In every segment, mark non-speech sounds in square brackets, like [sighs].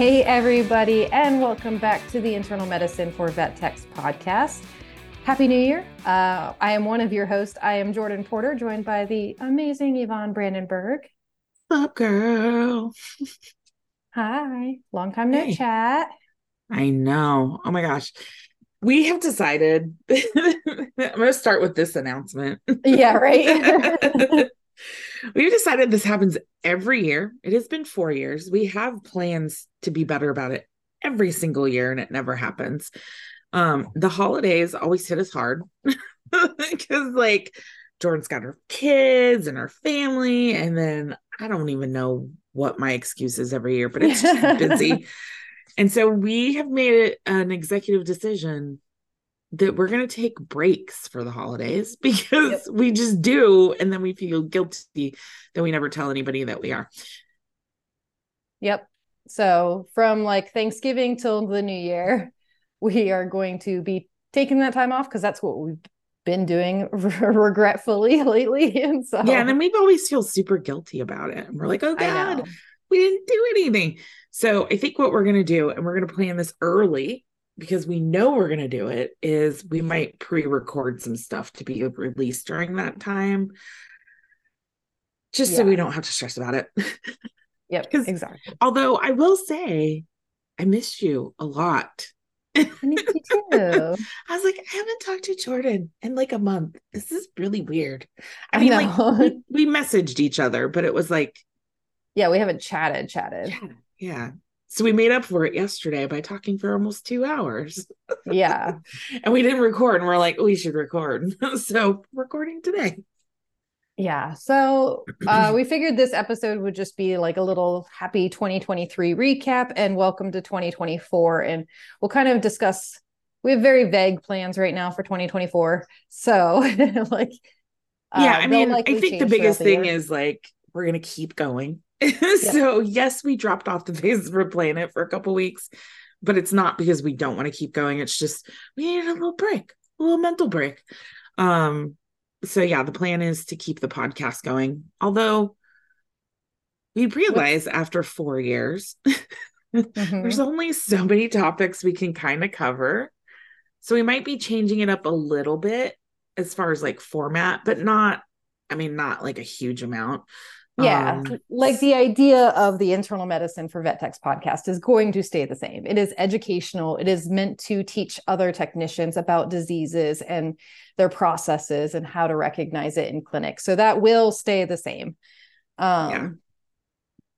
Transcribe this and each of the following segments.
Hey, everybody, and welcome back to the Internal Medicine for Vet Techs podcast. Happy New Year. Uh, I am one of your hosts. I am Jordan Porter, joined by the amazing Yvonne Brandenburg. Up, girl? Hi. Long time no Hey. chat. I know. Oh my gosh. We have decided. [laughs] I'm going to start with this announcement. Yeah, right. [laughs] [laughs] We've decided this happens every year. It has been four years. We have plans to be better about it every single year, and it never happens. Um, the holidays always hit us hard [laughs] because, like, Jordan's got her kids and her family, and then I don't even know what my excuse is every year, but it's just busy. [laughs] And so we have made it an executive decision that we're going to take breaks for the holidays [laughs] because we just do. And then we feel guilty that we never tell anybody that we are. yep. So, from like Thanksgiving till the new year, [laughs] we are going to be taking that time off because that's what we've been doing [laughs] regretfully lately. And so, Yeah. And then we always feel super guilty about it. And we're like, oh God, we didn't do anything. So I think what we're going to do, and we're going to plan this early because we know we're going to do it, is we mm-hmm. might pre record some stuff to be released during that time. Just so we don't have to stress about it. [laughs] Yep, exactly. Although I will say, I missed you a lot. I miss you too. [laughs] I was like, I haven't talked to Jordan in like a month. This is really weird. I I mean, know. like we, [laughs] we messaged each other, but it was like, yeah, we haven't chatted, chatted. yeah, yeah. So we made up for it yesterday by talking for almost two hours. Yeah. [laughs] And we didn't record, and we're like, we should record. [laughs] so recording today. Yeah. So uh, we figured this episode would just be like a little happy 2023 recap and welcome to 2024. And we'll kind of discuss, we have very vague plans right now for 2024. So, [laughs] like, uh, yeah, I mean, I think the biggest the thing year. is like we're gonna keep going. [laughs] so yes, we dropped off the face of our planet for a couple weeks, but it's not because we don't want to keep going. It's just we needed a little break, a little mental break. Um, so yeah, the plan is to keep the podcast going. Although we realize after four years, Mhm. [laughs] there's only so many topics we can kind of cover. So we might be changing it up a little bit as far as like format, but not, I mean, not like a huge amount. Yeah, Um, like the idea of the internal medicine for vet techs podcast is going to stay the same. It is educational. It is meant to teach other technicians about diseases and their processes and how to recognize it in clinic. So that will stay the same. Um Yeah.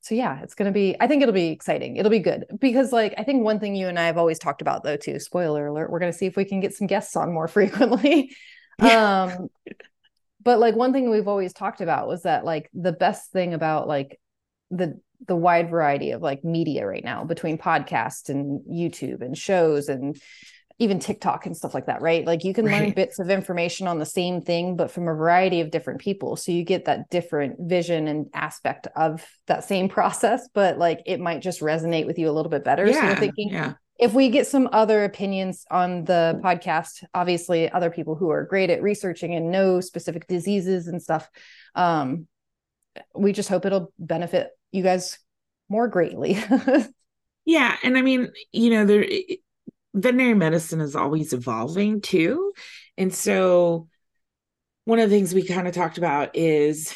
so yeah, it's going to be I think it'll be exciting. It'll be good because like I think one thing you and I have always talked about though too, spoiler alert, we're going to see if we can get some guests on more [laughs] frequently. Yeah. Um but like one thing we've always talked about was that like the best thing about like the the wide variety of like media right now between podcasts and YouTube and shows and even TikTok and stuff like that, right? Like you can learn bits of information on the same thing, but from a variety of different people. So you get that different vision and aspect of that same [laughs] process, but like it might just resonate with you a little bit better. so we're yeah, thinking yeah, if we get some other opinions on the podcast obviously other people who are great at researching and know specific diseases and stuff um we just hope it'll benefit you guys more greatly [laughs] yeah. And I mean, you know, there veterinary medicine is always evolving too. And so one of the things we kind of talked about is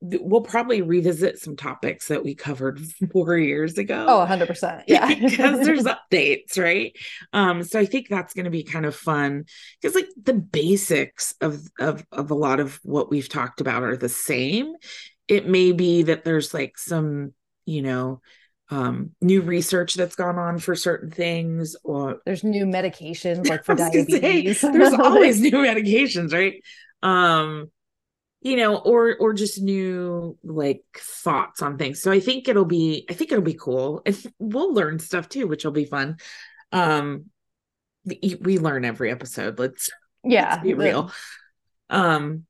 we'll probably revisit some topics that we covered [laughs] four years ago. oh 100% yeah [laughs] because there's [laughs] updates, right? Um, so I think that's going to be kind of fun because like the basics of of of a lot of what we've talked about are the same. It may be that there's like some, you know, um, new research that's gone on for certain things, or there's new medications like for I say, diabetes there's always new medications, right? Um, you know, or or just new like thoughts on things. So I think it'll be I think it'll be cool. And we'll learn stuff too, which will be fun. Um we learn every episode. Let's [laughs] yeah, let's be real. Um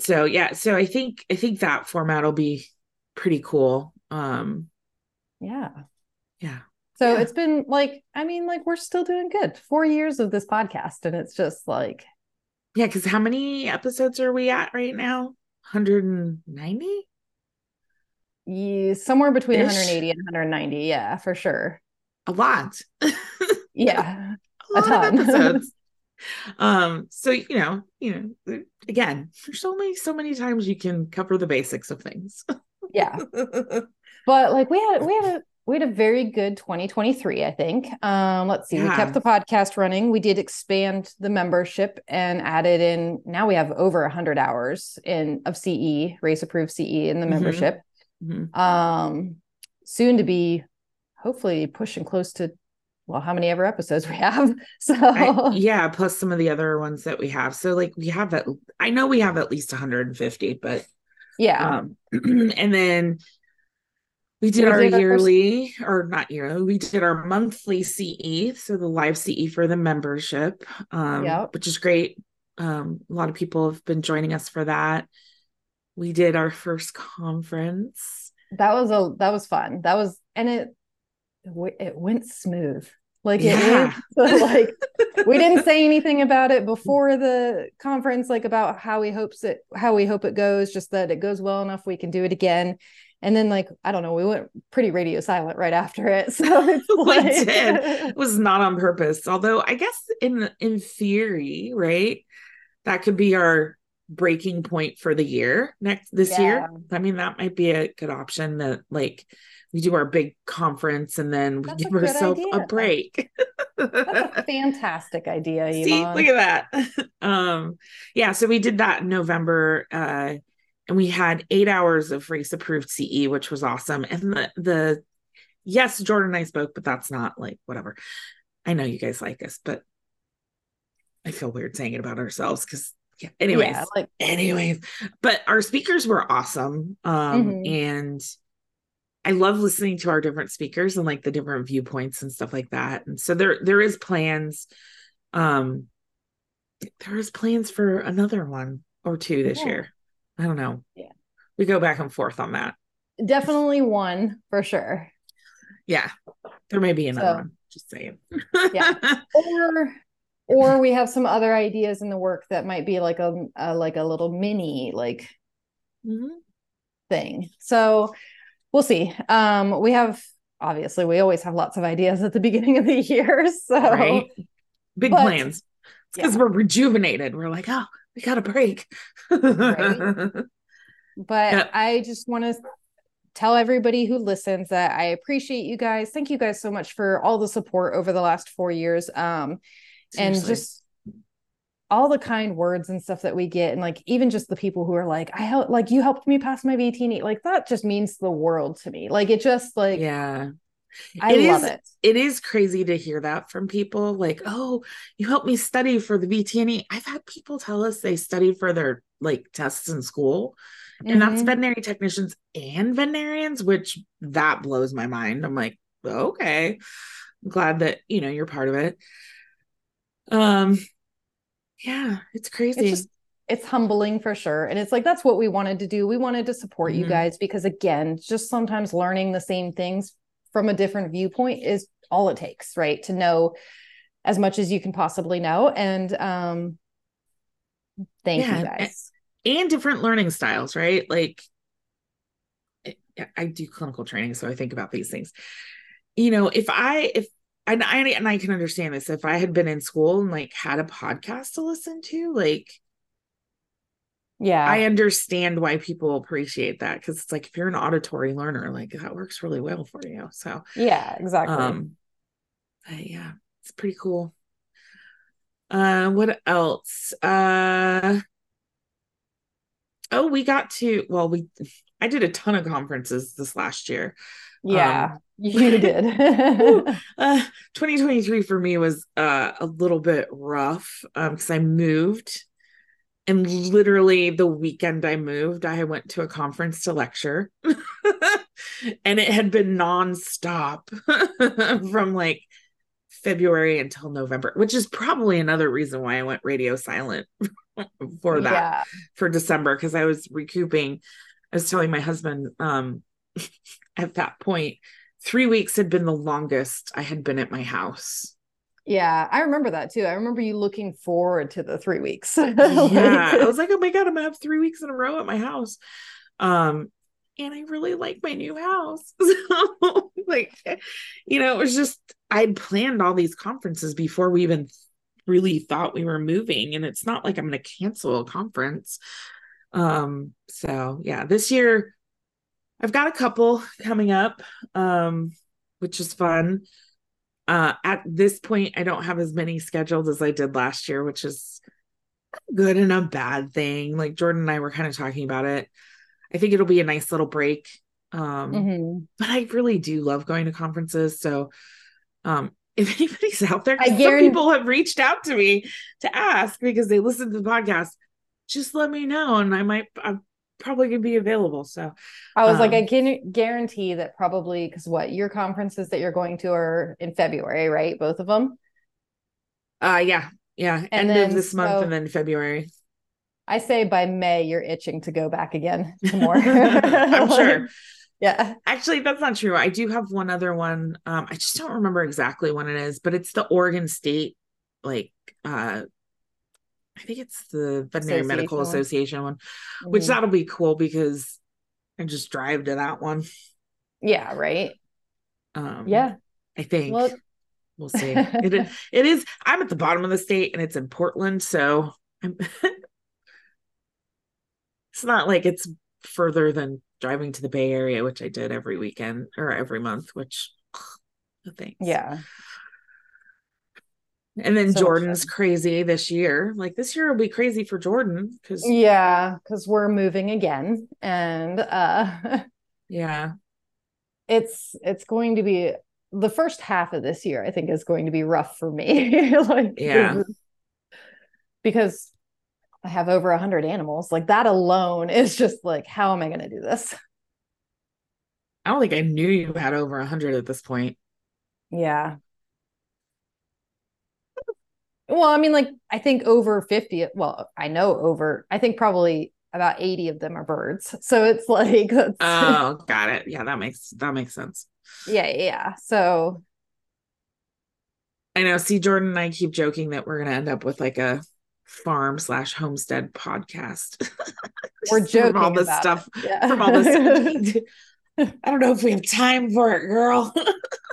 so yeah, so I think I think that format will be pretty cool. Um yeah. Yeah. So Yeah. it's been like, I mean, like we're still doing good. Four years of this podcast, and it's just like, Yeah, because how many episodes are we at right now? 190? yeah, somewhere between Ish. 180 and 190. Yeah, for sure. A lot. [laughs] Yeah, a lot ton. of episodes. [laughs] um, so you know, you know, again, there's only so many times you can cover the basics of things. yeah. [laughs] But like we had, we had a, we had a very good 2023. I think. Um, let's see. We kept the podcast running. We did expand the membership and added in. Now we have over 100 hours in of CE RACE approved CE in the Mhm. membership. Mhm. um soon to be hopefully pushing close to well how many ever episodes we have [laughs] so I- yeah, plus some of the other ones that we have. So like we have that I know we have at least 150, but yeah um [clears throat] and then we did We our did our first- yearly or not yearly we did our monthly ce so the live ce for the membership um Yep. which is great. Um a lot of people have been joining us for that. We did our first conference. That was a that was fun. That was and it it it went smooth. Like it Yeah. went [laughs] like [laughs] we didn't say anything about it before the conference like about how we hopes it how we hope it goes just that it goes well enough we can do it again and then like i don't know we went pretty radio silent right after it. [laughs] So it's [laughs] like did. [laughs] it was not on purpose. Although i guess in in theory right that could be our breaking point for the year next this year. I mean that might be a good option that like we do our big conference and then we That's give ourselves a break. That's a fantastic idea, See, look at that. um, yeah, so we did that in November, uh, and we had eight hours of RACE approved CE, which was awesome. And the the yes, Jordan and I spoke, but that's not like whatever. I know you guys like us, but I feel weird saying it about ourselves because yeah, anyways. yeah, like anyways, but our speakers were awesome. Um, Mhm. and I love listening to our different speakers and like the different viewpoints and stuff like that. And so there there is plans. Um there is plans for another one or two this Yeah. year. I don't know. Yeah. We go back and forth on that. definitely one for sure. Yeah. There may be another So- one. Just saying. Yeah. [laughs] Or or we have some other ideas in the work that might be like a, a like a little mini like Mhm. thing. So we'll see. Um we have obviously we always have lots of ideas at the [laughs] beginning of the year. So Right. Big But- plans. It's because yeah. we're rejuvenated. We're like, oh, we got a break. Right. [laughs] but Yeah. I just want to tell everybody who listens that I appreciate you guys. Thank you guys so much for all the support over the last four years. Um, and just all the kind words and stuff that we get, and like even just the people who are like, I help, like you helped me pass my VT, like that just means the world to me. Like it just like yeah. I It love is- it. it is crazy to hear that from people like oh you helped me study for the vtne i've had people tell us they studied for their like tests in school and that's Mhm. veterinary technicians and veterinarians which that blows my mind i'm like okay i'm glad that you know you're part of it um yeah it's crazy it's just it's humbling for sure and it's like that's what we wanted to do we wanted to support you Mhm. guys because again just sometimes learning the same things from a different viewpoint is all it takes right to know as much as you can possibly know and um thank Yeah, you guys and different learning styles, right? Like I- I do clinical training, so I think about these things. You know, if I if and I and I can understand this, if I had been in school and like had a podcast to listen to, like yeah I understand why people appreciate that because it's like if you're an auditory learner, like that works really well for you. So yeah exactly um but yeah, it's pretty cool. Uh what else? Uh oh, we got to well, we I did a ton of conferences this last year. yeah [laughs] you did [laughs] [laughs] Uh 2023 for me was uh a little bit rough um because I moved and literally the weekend I moved, I went to a conference to lecture. [laughs] and it had been nonstop [laughs] from like February until November, which is probably another reason why I went radio silent [laughs] for that Yeah. for December because I was recouping. I was telling my husband um at that point, three weeks had been the longest I had been at my house. Yeah, I remember that too. I remember you looking forward to the three weeks. [laughs] yeah. I was like, oh my God, I'm gonna have three weeks in a row at my house. Um, and I really like my new house. [laughs] So like, you know, it was just I'd planned all these conferences before we even really thought we were moving. And it's not like I'm gonna cancel a conference. Um, so yeah, this year I've got a couple coming up, um, which is fun. Uh, at this point, I don't have as many scheduled as I did last year, which is good and a bad thing. Like Jordan and I were kind of talking about it. I think it'll be a nice little break. Um, Mhm. but I really do love going to conferences. So, um, [laughs] if anybody's out there, I [laughs] some people have reached out to me to ask because they listen to the podcast. Just let me know, and I might. I'm probably gonna be available. So, I was like, Um, I can guarantee that probably because what your conferences that you're going to are in February, right? Both of them. uh, yeah, yeah. And End of then, this month, so- and then February. I say by May you're itching to go back again [laughs] to more. I'm sure. [laughs] Yeah. Actually, that's not true. I do have one other one. Um, I just don't remember exactly when it is, but it's the Oregon State, like, uh, I think it's the Veterinary Medical Association Association one. one, which that'll be cool because I just drive to that one. yeah, right. Um, Yeah. I think Well, we'll see. [laughs] it is. It is. I'm at the bottom of the state, and it's in Portland, so I'm. [laughs] it's not like it's further than driving to the Bay Area, which I did every weekend or every month. Which, no thanks. yeah. And then So Jordan's crazy this year. Like this year will be crazy for Jordan because Yeah, because we're moving again. And uh [laughs] yeah, it's it's going to be the first half of this year, I think, is going to be rough for me. [laughs] like Yeah. because I have over a hundred animals. Like that alone is just like, how am I gonna do this? [laughs] I don't think I knew you had over a hundred at this point. Yeah. Well, I mean, like, I think over 50, well, I know over, I think probably about 80 of them are birds. [laughs] So it's like, that's, Oh, got it. Yeah, that makes that makes sense. yeah, yeah. So, I know. See, Jordan and I keep joking that we're gonna end up with like a farm slash homestead podcast. [laughs] we're Just from all this about stuff. Yeah. From all this, I don't know if we have time for it, girl. [laughs]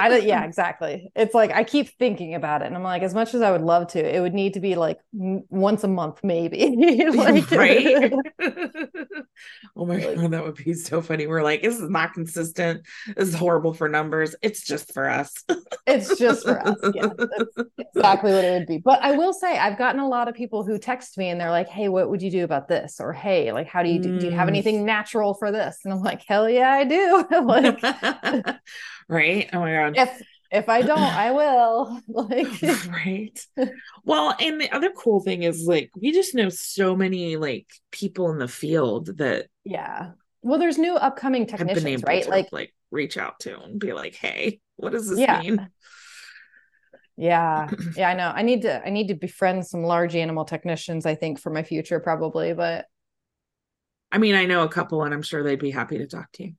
I don't, yeah, [laughs] exactly. It's like I keep thinking about it, and I'm like, as much as I would love to, it would need to be like m- once a month, maybe. [laughs] like, [laughs] right? oh my Like- god, that would be so funny. We're like, this is not consistent. This is horrible for numbers. It's just for us. it's just for us. Yeah, that's exactly what it would be. But I will say, I've gotten a lot of people who text me and they're like, "Hey, what would you do about this?" Or, "Hey, like, how do you do? Do you have Mm. anything natural for this?" And I'm like, "Hell yeah, I do!" like, right? Oh my god. if if I don't, I will. [laughs] like, [laughs] right well and the other cool thing is like we just know so many like people in the field that yeah. Well, there's new upcoming technicians, right? to Like, like reach out to and be like hey what does this Yeah. mean Yeah. [clears throat] Yeah, I know. I need to I need to befriend some large animal technicians, I think, for my future, probably. But i mean i know a couple and i'm sure they'd be happy to talk to you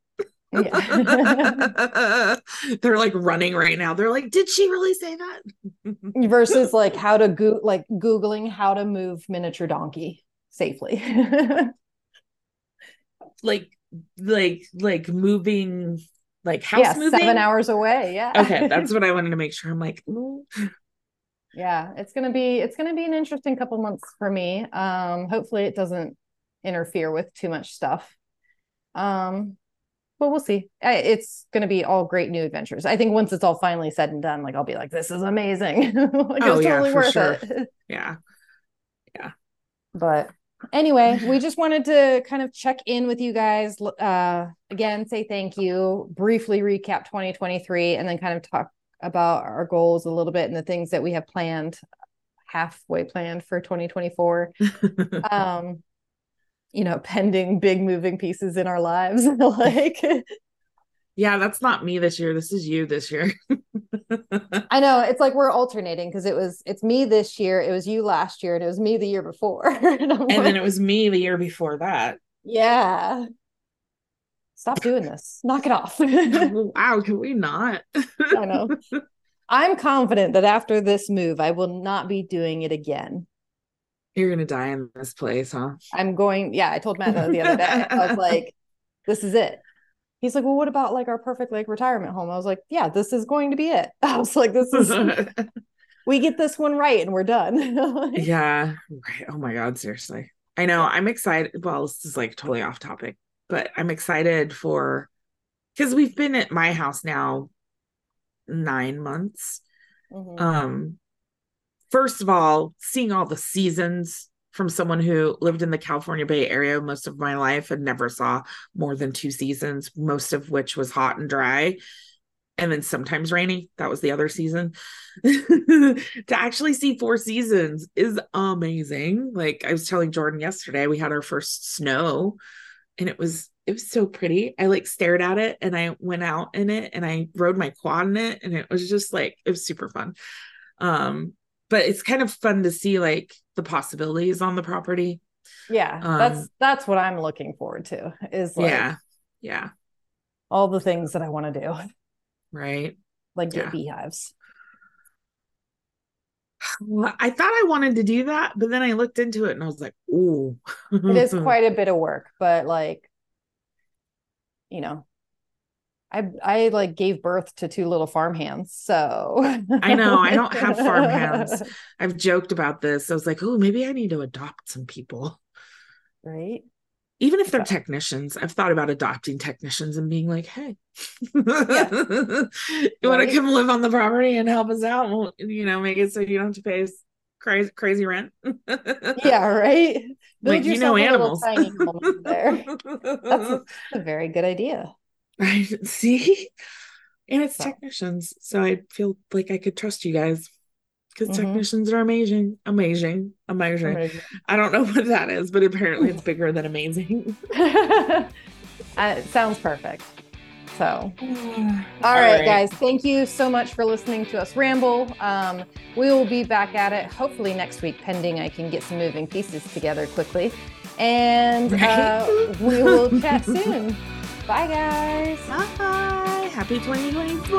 yeah. [laughs] [laughs] they're like running right now they're like did she really say that [laughs] Versus like how to go like Googling how to move miniature donkey safely. like like like moving like house yeah, moving seven hours away. Yeah. okay that's what i wanted to make sure i'm like yeah. It's gonna be it's gonna be an interesting couple months for me. Um, hopefully it doesn't interfere with too much stuff. Um, but we'll see. I- It's going to be all great new adventures. I think once it's all finally said and done, like I'll be like, this is amazing. [laughs] like Oh, yeah, totally for worth sure. it. [laughs] yeah But anyway, we just wanted to kind of check in with you guys. Uh, again, say thank you, briefly recap 2023, and then kind of talk about our goals a little bit and the things that we have planned, halfway planned for 2024. [laughs] Um, you know, pending big moving pieces in our lives. [laughs] like, yeah that's not me this year this is you this year I know it's like we're alternating because it was it's me this year, it was you last year, and it was me the year before. [laughs] and, and like, then it was me the year before that. Yeah. Stop doing this. Knock it off. [laughs] wow, can we not? I know. I'm confident that after this move, I will not be doing it again. You're gonna die in this place, huh? I'm going. Yeah, I told Matt the other day. I was [laughs] like, "This is it." He's like, "Well, what about like our perfect like retirement home?" I was like, "Yeah, this is going to be it." [laughs] I was like, "This is." [laughs] we get this one right, and we're done. yeah. Right. Oh my god. Seriously. I know. I'm excited. Well, this is like totally off topic, but I'm excited for because we've been at my house now nine months. Mm-hmm. Um, first of all, seeing all the seasons from someone who lived in the California Bay Area most of my life and never saw more than two seasons, most of which was hot and dry. And then sometimes rainy. That was the other season. [laughs] to actually see four seasons is amazing. Like I was telling Jordan yesterday, we had our first snow and it was it was so pretty. I like stared at it and I went out in it and I rode my quad in it and it was just like it was super fun. Um but it's kind of fun to see like the possibilities on the property. Yeah, um, that's that's what I'm looking forward to. Is like yeah, yeah, all the things that I want to do. Right, like get yeah. beehives. I thought I wanted to do that, but then I looked into it and I was like, "Ooh, it is [laughs] quite a bit of work." But like, you know, I I like gave birth to two little farm hands. So I know I don't have farm hands. [laughs] I've joked about this. I was like, oh, maybe I need to adopt some people. Right. Even if they're technicians, I've thought about adopting technicians and being like, hey, yeah. [laughs] you right? want to come live on the property and help us out? Well, you know, make it so you don't have to pay crazy crazy rent. [laughs] yeah, right. Build like you know animals. there. That's a very good idea. I [laughs] see. And it's so. technicians. So I feel like I could trust you guys because mm-hmm. technicians are amazing, amazing, amazing, amazing. I don't know [laughs] what that is, but apparently it's [laughs] bigger than amazing. uh, it sounds perfect. So, [sighs] all, right, guys, thank you so much for listening to us ramble. Um, we will be back at it hopefully next week, pending I can get some moving pieces together quickly. And right? uh, we will chat soon. Bye, guys. Bye. Happy 2024.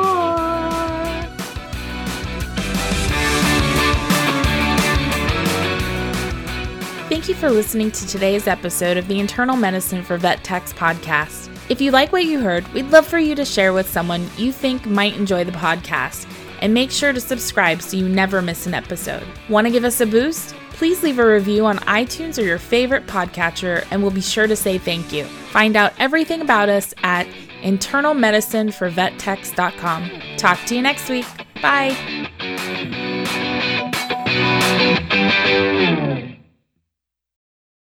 Thank you for listening to today's episode of the Internal Medicine for Vet Techs podcast. If you like what you heard, we'd love for you to share with someone you think might enjoy the podcast. And make sure to subscribe so you never miss an episode. Want to give us a boost? Please leave a review on iTunes or your favorite podcatcher, and we'll be sure to say thank you. Find out everything about us at internalmedicineforvettechs.com. Talk to you next week. Bye.